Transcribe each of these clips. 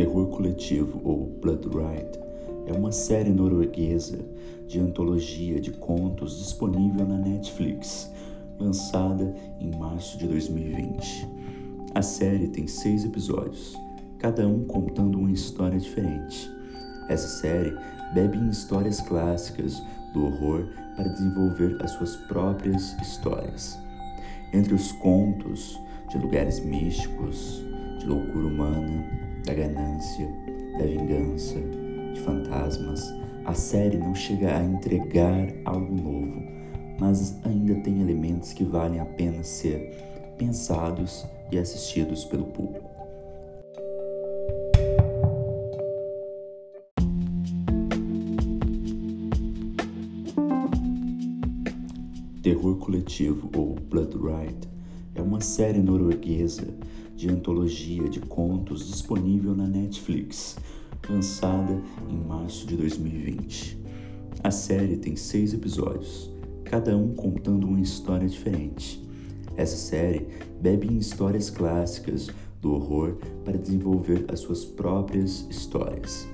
Terror Coletivo ou Blood Ride é uma série norueguesa de antologia de contos disponível na Netflix, lançada em março de 2020. A série tem seis episódios, cada um contando uma história diferente. Essa série bebe em histórias clássicas do horror para desenvolver as suas próprias histórias. Entre os contos de lugares místicos, de loucura humana, da ganância, da vingança, de fantasmas, a série não chega a entregar algo novo, mas ainda tem elementos que valem a pena ser pensados e assistidos pelo público. Terror Coletivo ou Blood Ride é uma série norueguesa de antologia de contos disponível na Netflix, lançada em março de 2020. A série tem seis episódios, cada um contando uma história diferente. Essa série bebe em histórias clássicas do horror para desenvolver as suas próprias histórias.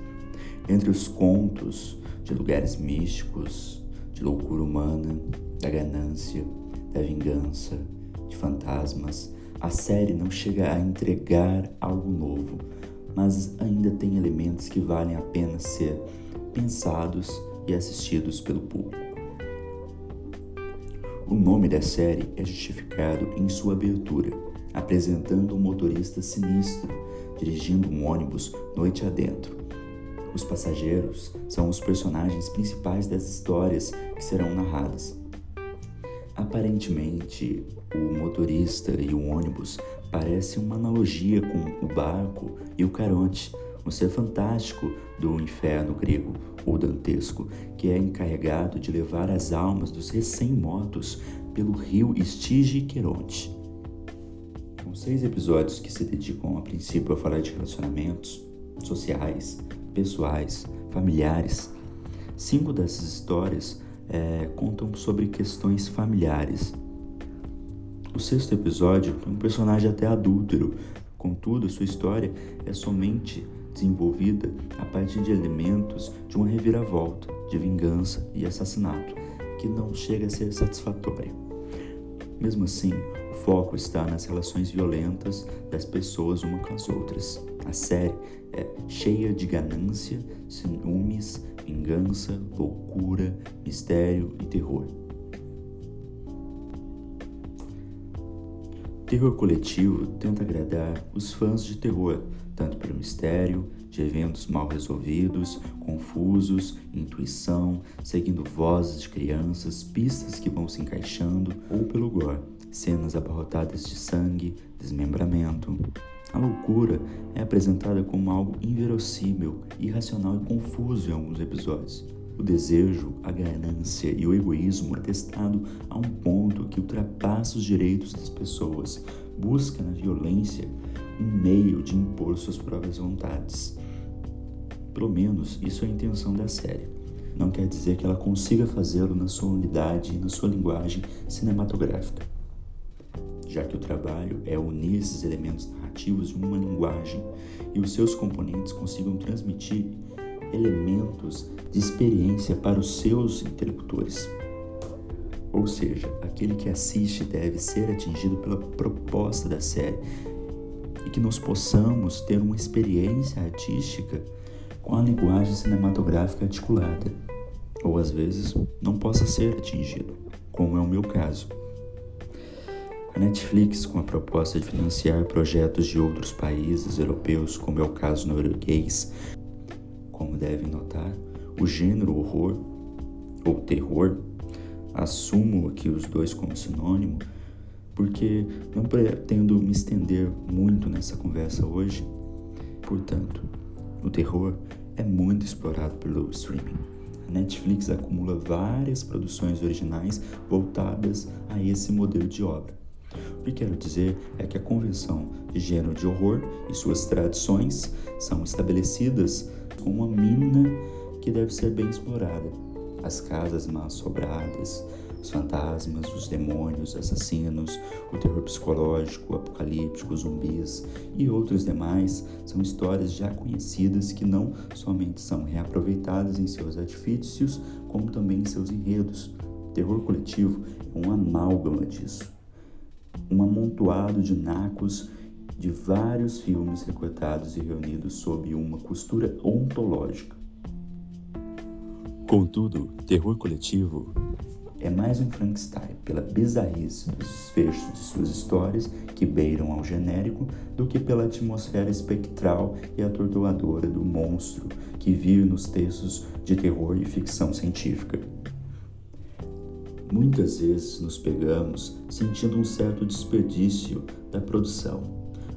Entre os contos de lugares místicos, de loucura humana, da ganância, da vingança, de fantasmas, a série não chega a entregar algo novo, mas ainda tem elementos que valem a pena ser pensados e assistidos pelo público. O nome da série é justificado em sua abertura, apresentando um motorista sinistro dirigindo um ônibus noite adentro. Os passageiros são os personagens principais das histórias que serão narradas. Aparentemente, o motorista e o ônibus parecem uma analogia com o barco e o caronte, um ser fantástico do inferno grego ou dantesco, que é encarregado de levar as almas dos recém-mortos pelo rio Estige e Queronte. Com seis episódios que se dedicam a princípio a falar de relacionamentos sociais, pessoais, familiares, cinco dessas histórias é, contam sobre questões familiares. O sexto episódio tem um personagem até adúltero, contudo, sua história é somente desenvolvida a partir de elementos de uma reviravolta, de vingança e assassinato, que não chega a ser satisfatória. Mesmo assim, o foco está nas relações violentas das pessoas uma com as outras. A série é cheia de ganância, ciúmes, vingança, loucura, mistério e terror. Terror coletivo tenta agradar os fãs de terror, tanto pelo mistério, de eventos mal resolvidos, confusos, intuição, seguindo vozes de crianças, pistas que vão se encaixando, ou pelo gore, cenas abarrotadas de sangue, desmembramento. A loucura é apresentada como algo inverossímil, irracional e confuso em alguns episódios. O desejo, a ganância e o egoísmo é testado a um ponto que ultrapassa os direitos das pessoas, busca na violência um meio de impor suas próprias vontades. Pelo menos isso é a intenção da série. Não quer dizer que ela consiga fazê-lo na sua unidade e na sua linguagem cinematográfica já que o trabalho é unir esses elementos narrativos em uma linguagem e os seus componentes consigam transmitir elementos de experiência para os seus interlocutores. Ou seja, aquele que assiste deve ser atingido pela proposta da série e que nós possamos ter uma experiência artística com a linguagem cinematográfica articulada, ou às vezes não possa ser atingido, como é o meu caso. A Netflix, com a proposta de financiar projetos de outros países europeus, como é o caso norueguês, como devem notar, o gênero horror ou terror, assumo aqui os dois como sinônimo, porque não pretendo me estender muito nessa conversa hoje. Portanto, o terror é muito explorado pelo streaming. A Netflix acumula várias produções originais voltadas a esse modelo de obra. Que quero dizer é que a convenção de gênero de horror e suas tradições são estabelecidas com uma mina que deve ser bem explorada. As casas mal sobradas, Os fantasmas, os demônios, assassinos, o terror psicológico, apocalíptico, zumbis e outros demais são histórias já conhecidas que não somente são reaproveitadas em seus artifícios, como também em seus enredos. O terror coletivo é um amálgama disso. Um amontoado de nacos de vários filmes recortados e reunidos sob uma costura ontológica. Contudo, terror coletivo é mais um Frankenstein pela bizarrice dos desfechos de suas histórias que beiram ao genérico do que pela atmosfera espectral e atordoadora do monstro que vive nos textos de terror e ficção científica. Muitas vezes nos pegamos sentindo um certo desperdício da produção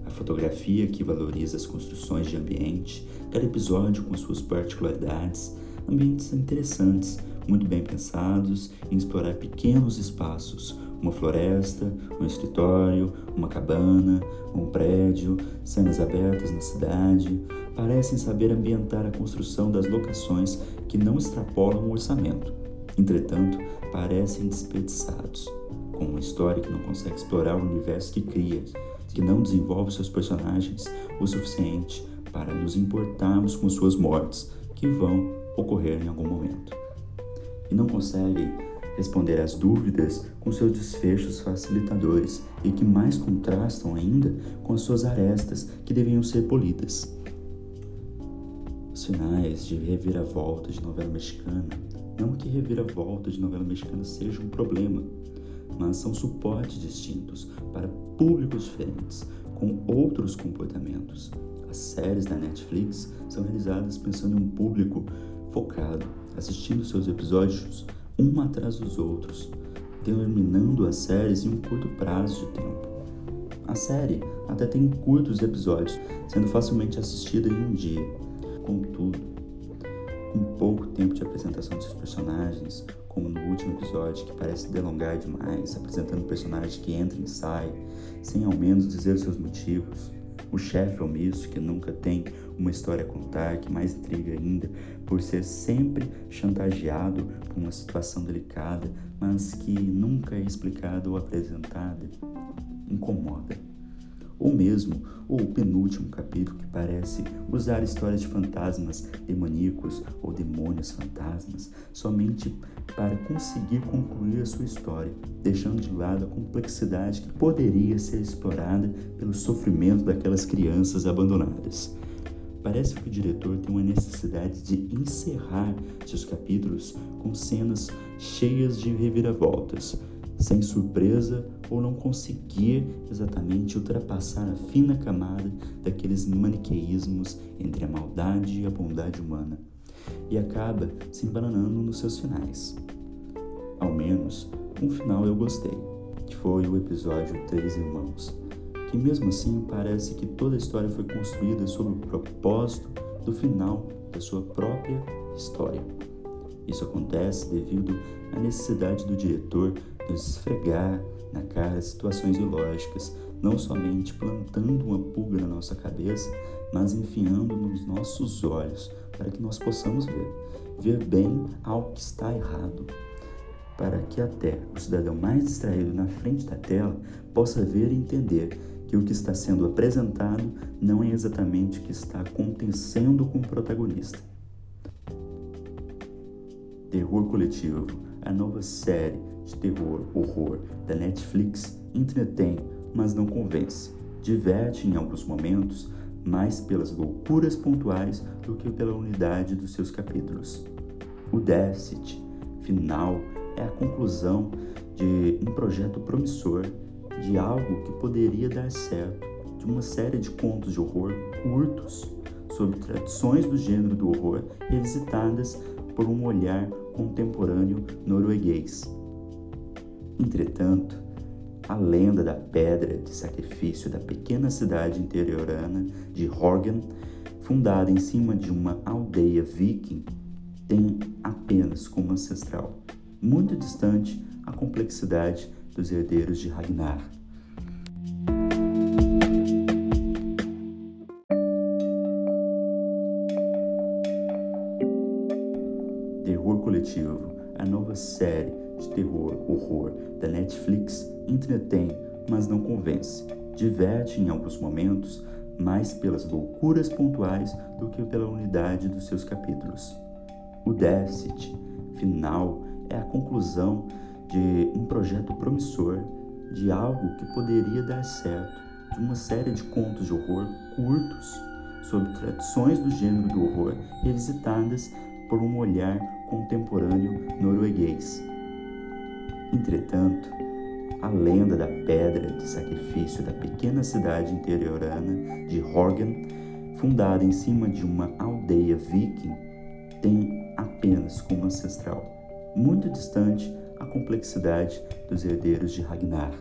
a fotografia que valoriza as construções de ambiente, cada episódio com suas particularidades, ambientes interessantes, muito bem pensados em explorar pequenos espaços, uma floresta, um escritório, uma cabana, um prédio, cenas abertas na cidade, parecem saber ambientar a construção das locações que não extrapolam o orçamento. Entretanto, parecem desperdiçados, com uma história que não consegue explorar o universo que cria, que não desenvolve seus personagens o suficiente para nos importarmos com suas mortes, que vão ocorrer em algum momento. E não conseguem responder às dúvidas com seus desfechos facilitadores e que mais contrastam ainda com as suas arestas que deviam ser polidas. Os finais de reviravolta de novela mexicana, não que reviravolta de novela mexicana seja um problema, mas são suportes distintos para públicos diferentes, com outros comportamentos. As séries da Netflix são realizadas pensando em um público focado, assistindo seus episódios um atrás dos outros, terminando as séries em um curto prazo de tempo. A série até tem curtos episódios, sendo facilmente assistida em um dia. Apresentação de seus personagens, como no último episódio, que parece delongar demais, apresentando um personagem que entra e sai, sem ao menos dizer os seus motivos. O chefe omisso, que nunca tem uma história a contar, que mais intriga ainda, por ser sempre chantageado por uma situação delicada, mas que nunca é explicada ou apresentada, incomoda ou mesmo o penúltimo capítulo que parece usar histórias de fantasmas demoníacos ou demônios fantasmas somente para conseguir concluir a sua história, deixando de lado a complexidade que poderia ser explorada pelo sofrimento daquelas crianças abandonadas. Parece que o diretor tem uma necessidade de encerrar seus capítulos com cenas cheias de reviravoltas, sem surpresa ou não conseguir exatamente ultrapassar a fina camada daqueles maniqueísmos entre a maldade e a bondade humana, e acaba se embananando nos seus finais. Ao menos, um final eu gostei, que foi o episódio Três Irmãos, que mesmo assim parece que toda a história foi construída sob o propósito do final da sua própria história. Isso acontece devido à necessidade do diretor nos esfregar na cara situações ilógicas, não somente plantando uma pulga na nossa cabeça, mas enfiando nos nossos olhos para que nós possamos ver, ver bem algo que está errado, para que até o cidadão mais distraído na frente da tela possa ver e entender que o que está sendo apresentado não é exatamente o que está acontecendo com o protagonista. Terror coletivo a nova série de terror horror da Netflix entretém, mas não convence. Diverte em alguns momentos, mais pelas loucuras pontuais do que pela unidade dos seus capítulos. O déficit final é a conclusão de um projeto promissor, de algo que poderia dar certo, de uma série de contos de horror curtos sobre tradições do gênero do horror revisitadas por um olhar contemporâneo norueguês. Entretanto, a lenda da pedra de sacrifício da pequena cidade interiorana de Horgen, fundada em cima de uma aldeia viking, tem apenas como ancestral, muito distante, a complexidade dos herdeiros de Ragnar. Terror Coletivo, a nova série de terror horror da Netflix entretém, mas não convence. Diverte em alguns momentos, mais pelas loucuras pontuais do que pela unidade dos seus capítulos. O déficit final é a conclusão de um projeto promissor, de algo que poderia dar certo, de uma série de contos de horror curtos sobre tradições do gênero do horror revisitadas por um olhar contemporâneo norueguês. Entretanto, a lenda da pedra de sacrifício da pequena cidade interiorana de Horgen, fundada em cima de uma aldeia viking, tem apenas como ancestral, muito distante, a complexidade dos herdeiros de Ragnar.